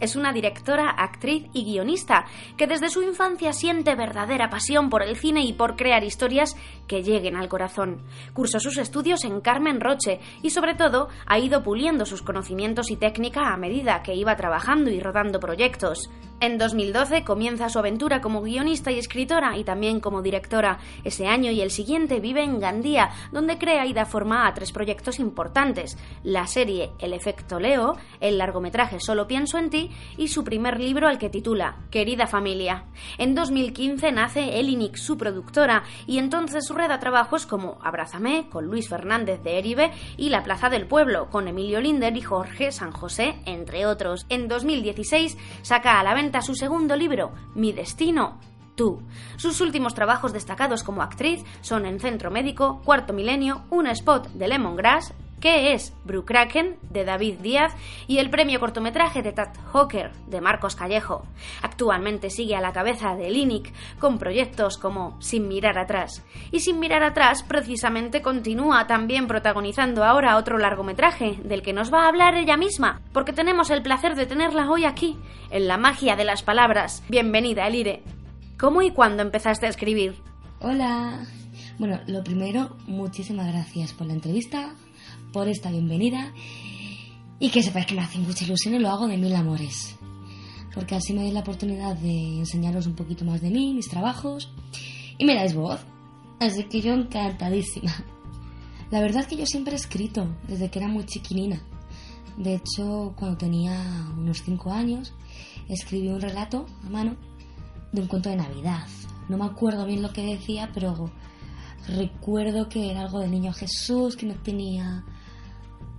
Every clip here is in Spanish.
Es una directora, actriz y guionista que desde su infancia siente verdadera pasión por el cine y por crear historias que lleguen al corazón. Cursó sus estudios en Carmen Roche y sobre todo ha ido puliendo sus conocimientos y técnica a medida que iba trabajando y rodando proyectos. En 2012 comienza su aventura como guionista y escritora y también como directora. Ese año y el siguiente vive en Gandía, donde crea y da forma a tres proyectos importantes: la serie El efecto Leo, el largometraje Solo pienso en ti y su primer libro al que titula Querida familia. En 2015 nace Elinik, su productora, y entonces rueda trabajos como Abrázame con Luis Fernández de Eribe y La Plaza del Pueblo con Emilio Linder y Jorge San José, entre otros. En 2016 saca a la venta su segundo libro, Mi Destino, Tú. Sus últimos trabajos destacados como actriz son En Centro Médico, Cuarto Milenio, un spot de Lemongrass, ¿Qué es Brucraken? de David Díaz y el premio cortometraje de Tat Hawker de Marcos Callejo. Actualmente sigue a la cabeza de Linic con proyectos como Sin mirar atrás. Y Sin mirar atrás precisamente continúa también protagonizando ahora otro largometraje del que nos va a hablar ella misma, porque tenemos el placer de tenerla hoy aquí, en la magia de las palabras. Bienvenida, Elire. ¿Cómo y cuándo empezaste a escribir? Hola. Bueno, lo primero, muchísimas gracias por la entrevista, por esta bienvenida y que sepáis que me hace mucha ilusión y lo hago de mil amores. Porque así me dais la oportunidad de enseñaros un poquito más de mí, mis trabajos y me dais voz. Así que yo encantadísima. La verdad es que yo siempre he escrito desde que era muy chiquinina. De hecho, cuando tenía unos 5 años, escribí un relato a mano de un cuento de Navidad. No me acuerdo bien lo que decía, pero recuerdo que era algo del niño Jesús, que no tenía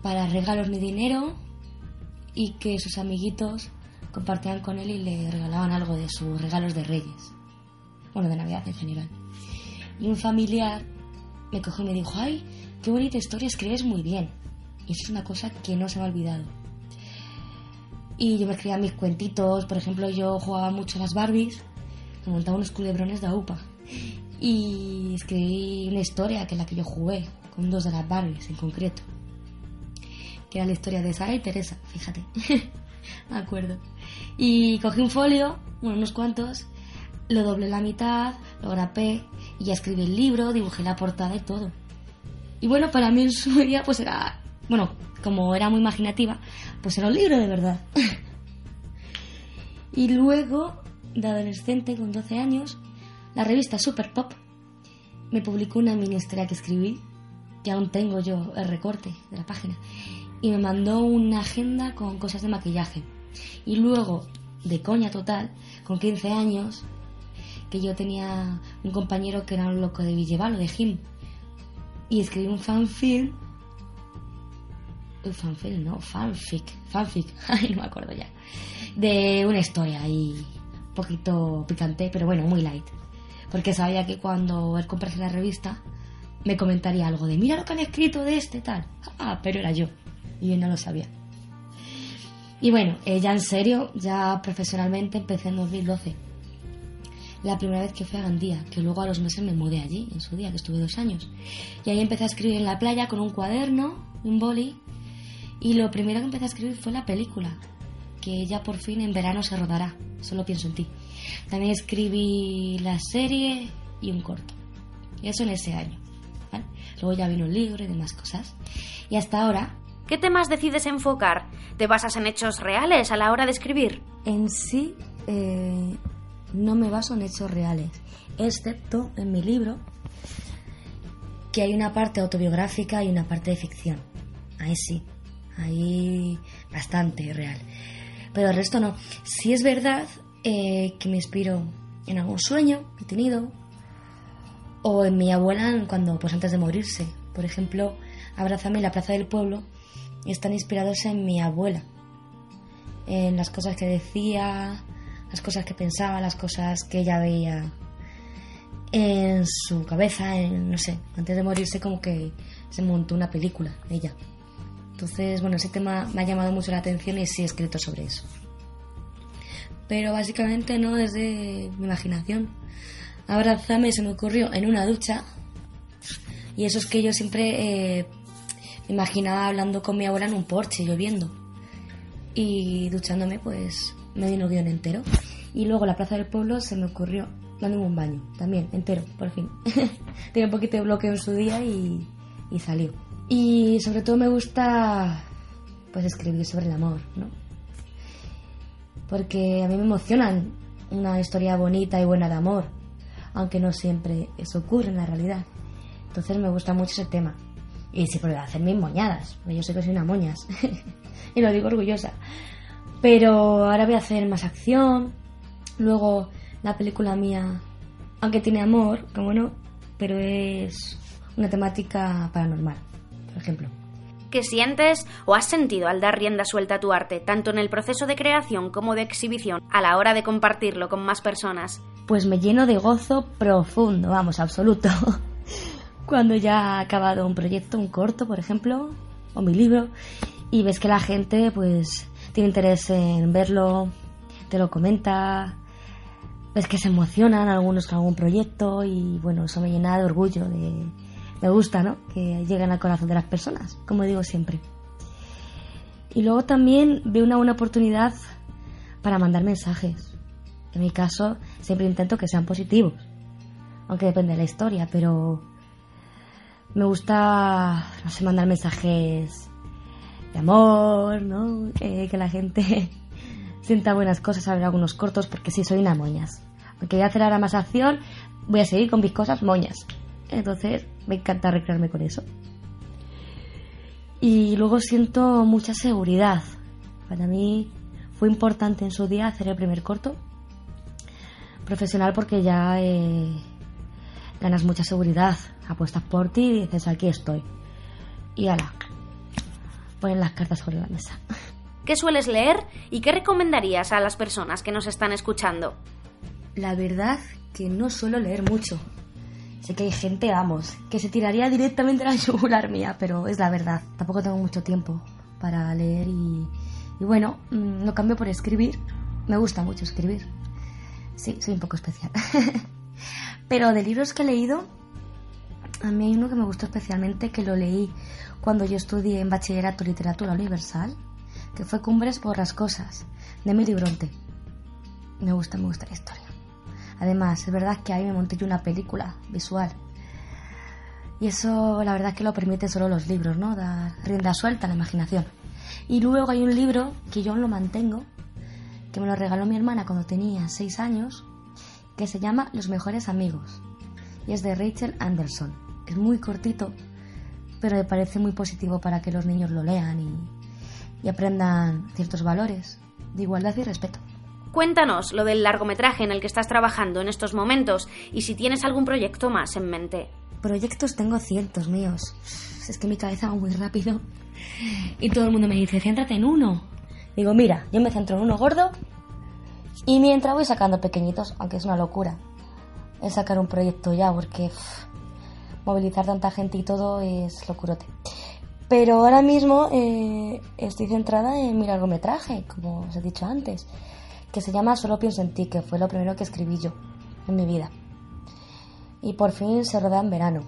para regalos ni dinero y que sus amiguitos compartían con él y le regalaban algo de sus regalos de Reyes. Bueno, de Navidad en general. Y un familiar me cogió y me dijo, ay, qué bonita historia, escribes muy bien. Y es una cosa que no se me ha olvidado. Y yo me escribía mis cuentitos, por ejemplo, yo jugaba mucho a las Barbies, me montaba unos culebrones de AUPA. Y escribí una historia que es la que yo jugué, con dos de las Barbies en concreto. Que era la historia de Sara y Teresa, fíjate. me acuerdo. Y cogí un folio, bueno, unos cuantos, lo doblé la mitad, lo grapé y ya escribí el libro, dibujé la portada y todo. Y bueno, para mí en su día pues era, bueno, como era muy imaginativa, pues era un libro de verdad. y luego, de adolescente, con 12 años, la revista Super Pop me publicó una mini historia que escribí, que aún tengo yo el recorte de la página, y me mandó una agenda con cosas de maquillaje. Y luego, de coña total, con 15 años, que yo tenía un compañero que era un loco de Villevalo, de Jim, y escribí un fanfilm. Un fanfilm, no, fanfic, fanfic, ay, no me acuerdo ya. De una historia y un poquito picante, pero bueno, muy light. Porque sabía que cuando él comprase la revista me comentaría algo de mira lo que han escrito de este tal. Ah, pero era yo. Y él no lo sabía. Y bueno, eh, ya en serio, ya profesionalmente empecé en 2012 la primera vez que fui a Gandía, que luego a los meses me mudé allí, en su día, que estuve dos años. Y ahí empecé a escribir en la playa con un cuaderno, un boli, y lo primero que empecé a escribir fue la película, que ya por fin en verano se rodará, solo pienso en ti. También escribí la serie y un corto, y eso en ese año. ¿vale? Luego ya vino el libro y demás cosas. Y hasta ahora... ¿Qué temas decides enfocar? ¿Te basas en hechos reales a la hora de escribir? En sí, eh, no me baso en hechos reales, excepto en mi libro, que hay una parte autobiográfica y una parte de ficción. Ahí sí, ahí bastante real. Pero el resto no. Sí es verdad eh, que me inspiro en algún sueño que he tenido o en mi abuela cuando pues antes de morirse. Por ejemplo, Abrázame la Plaza del Pueblo están inspirados en mi abuela, en las cosas que decía, las cosas que pensaba, las cosas que ella veía en su cabeza, en, no sé, antes de morirse como que se montó una película ella. Entonces, bueno, ese tema me ha llamado mucho la atención y sí he escrito sobre eso. Pero básicamente no desde mi imaginación. Abrázame se me ocurrió en una ducha y eso es que yo siempre eh, me imaginaba hablando con mi abuela en un porche, lloviendo. Y duchándome, pues me vino el guion entero. Y luego la plaza del pueblo se me ocurrió dando un baño, también, entero, por fin. Tenía un poquito de bloqueo en su día y, y salió. Y sobre todo me gusta pues escribir sobre el amor, ¿no? Porque a mí me emocionan una historia bonita y buena de amor, aunque no siempre eso ocurre en la realidad. Entonces me gusta mucho ese tema. Y sí, por hacer mis moñadas, yo sé que soy una moñas, y lo digo orgullosa. Pero ahora voy a hacer más acción, luego la película mía, aunque tiene amor, como no, pero es una temática paranormal, por ejemplo. ¿Qué sientes o has sentido al dar rienda suelta a tu arte, tanto en el proceso de creación como de exhibición, a la hora de compartirlo con más personas? Pues me lleno de gozo profundo, vamos, absoluto. Cuando ya ha acabado un proyecto, un corto, por ejemplo, o mi libro, y ves que la gente, pues, tiene interés en verlo, te lo comenta, ves que se emocionan algunos con algún proyecto y bueno, eso me llena de orgullo, de, me gusta, ¿no? Que lleguen al corazón de las personas, como digo siempre. Y luego también veo una buena oportunidad para mandar mensajes. En mi caso, siempre intento que sean positivos, aunque depende de la historia, pero me gusta, no sé, mandar mensajes de amor, ¿no? que la gente sienta buenas cosas a ver algunos cortos, porque sí, soy una moñas. Aunque voy a hacer ahora más acción, voy a seguir con mis cosas moñas. Entonces me encanta recrearme con eso. Y luego siento mucha seguridad. Para mí fue importante en su día hacer el primer corto. Profesional porque ya eh, ganas mucha seguridad. Apuestas por ti y dices aquí estoy. Y ala, ponen las cartas sobre la mesa. ¿Qué sueles leer y qué recomendarías a las personas que nos están escuchando? La verdad que no suelo leer mucho. Sé que hay gente, vamos, que se tiraría directamente a la yugular mía, pero es la verdad. Tampoco tengo mucho tiempo para leer y, bueno, mm, lo cambio por escribir. Me gusta mucho escribir. Sí, soy un poco especial. pero de libros que he leído, a mí hay uno que me gustó especialmente, que lo leí cuando yo estudié en bachillerato literatura universal, que fue Cumbres por las Cosas, de Emily Bronte. Me gusta, me gusta la historia. Además, es verdad que ahí me monté yo una película visual. Y eso, la verdad, que lo permiten solo los libros, ¿no? Dar rienda suelta a la imaginación. Y luego hay un libro que yo lo mantengo, que me lo regaló mi hermana cuando tenía seis años, que se llama Los mejores amigos. Y es de Rachel Anderson. Es muy cortito, pero me parece muy positivo para que los niños lo lean y aprendan ciertos valores de igualdad y respeto. Cuéntanos lo del largometraje en el que estás trabajando en estos momentos y si tienes algún proyecto más en mente. Proyectos tengo cientos míos. Es que mi cabeza va muy rápido. Y todo el mundo me dice, céntrate en uno. Digo, mira, yo me centro en uno gordo y mientras voy sacando pequeñitos, aunque es una locura, es sacar un proyecto ya, porque movilizar tanta gente y todo es locurote. Pero ahora mismo eh, estoy centrada en mi largometraje, como os he dicho antes que se llama Solo pienso en ti, que fue lo primero que escribí yo en mi vida. Y por fin se roda en verano.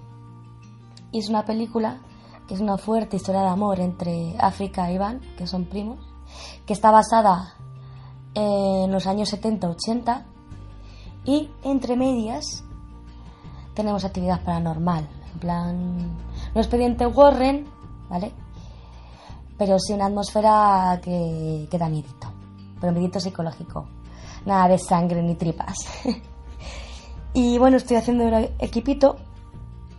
Y es una película que es una fuerte historia de amor entre África e Iván, que son primos, que está basada en los años 70-80 y entre medias tenemos actividad paranormal, en plan, no expediente Warren, ¿vale? Pero sí una atmósfera que, que da miedito pero psicológico. Nada de sangre ni tripas. y bueno, estoy haciendo un equipito.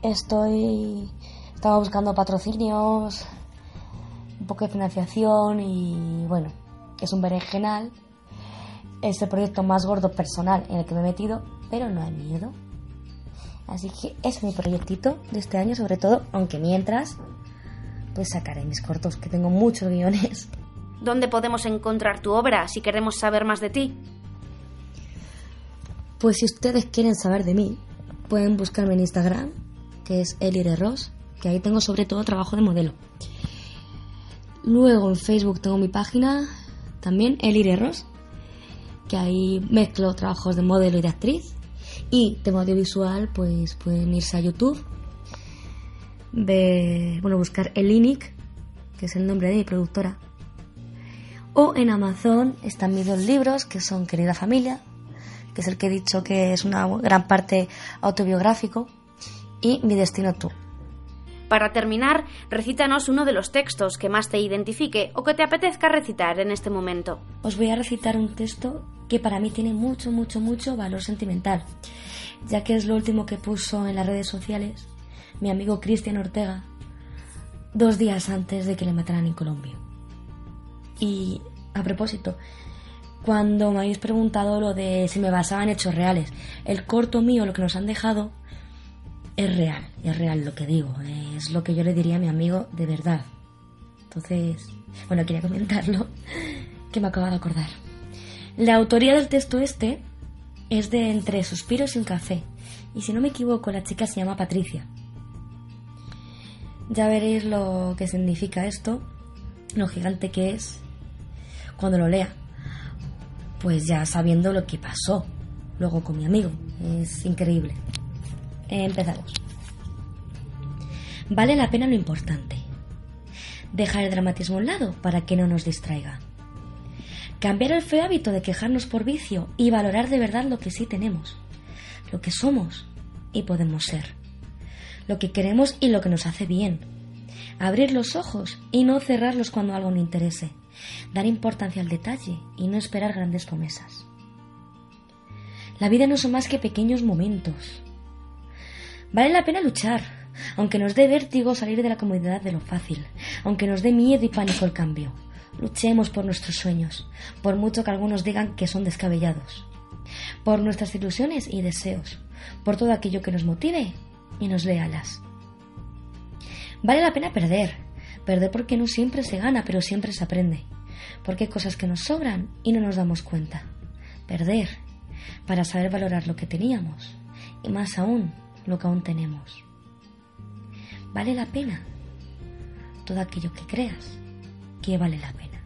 Estoy. Estaba buscando patrocinios, un poco de financiación y bueno, es un berenjenal. es el proyecto más gordo personal en el que me he metido, pero no hay miedo. Así que es mi proyectito de este año, sobre todo, aunque mientras, pues sacaré mis cortos, que tengo muchos guiones. ¿Dónde podemos encontrar tu obra si queremos saber más de ti? Pues si ustedes quieren saber de mí, pueden buscarme en Instagram, que es Elire Ross, que ahí tengo sobre todo trabajo de modelo. Luego en Facebook tengo mi página, también Elire Ross, que ahí mezclo trabajos de modelo y de actriz. Y tema audiovisual, pues pueden irse a YouTube, de, bueno, buscar Elinic, que es el nombre de mi productora. O en Amazon están mis dos libros, que son Querida Familia, que es el que he dicho que es una gran parte autobiográfico, y Mi Destino Tú. Para terminar, recítanos uno de los textos que más te identifique o que te apetezca recitar en este momento. Os voy a recitar un texto que para mí tiene mucho, mucho, mucho valor sentimental, ya que es lo último que puso en las redes sociales mi amigo Cristian Ortega dos días antes de que le mataran en Colombia. Y a propósito, cuando me habéis preguntado lo de si me basaba en hechos reales, el corto mío, lo que nos han dejado, es real, es real lo que digo, es lo que yo le diría a mi amigo de verdad. Entonces, bueno, quería comentarlo, que me acabo de acordar. La autoría del texto este es de Entre suspiros y un café, y si no me equivoco, la chica se llama Patricia. Ya veréis lo que significa esto, lo gigante que es cuando lo lea. Pues ya sabiendo lo que pasó luego con mi amigo. Es increíble. Empezamos. Vale la pena lo importante. Dejar el dramatismo a un lado para que no nos distraiga. Cambiar el feo hábito de quejarnos por vicio y valorar de verdad lo que sí tenemos, lo que somos y podemos ser, lo que queremos y lo que nos hace bien. Abrir los ojos y no cerrarlos cuando algo no interese. Dar importancia al detalle y no esperar grandes promesas. La vida no son más que pequeños momentos, Vale la pena luchar, aunque nos dé vértigo salir de la comodidad de lo fácil, aunque nos dé miedo y pánico el cambio. Luchemos por nuestros sueños, por mucho que algunos digan que son descabellados, por nuestras ilusiones y deseos, por todo aquello que nos motive y nos dé alas. Vale la pena perder, perder porque no siempre se gana, pero siempre se aprende, porque hay cosas que nos sobran y no nos damos cuenta. Perder para saber valorar lo que teníamos y más aún lo que aún tenemos. Vale la pena todo aquello que creas que vale la pena.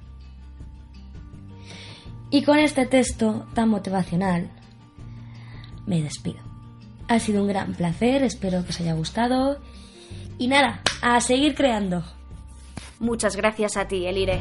Y con este texto tan motivacional, me despido. Ha sido un gran placer, espero que os haya gustado. Y nada, a seguir creando. Muchas gracias a ti, Elire.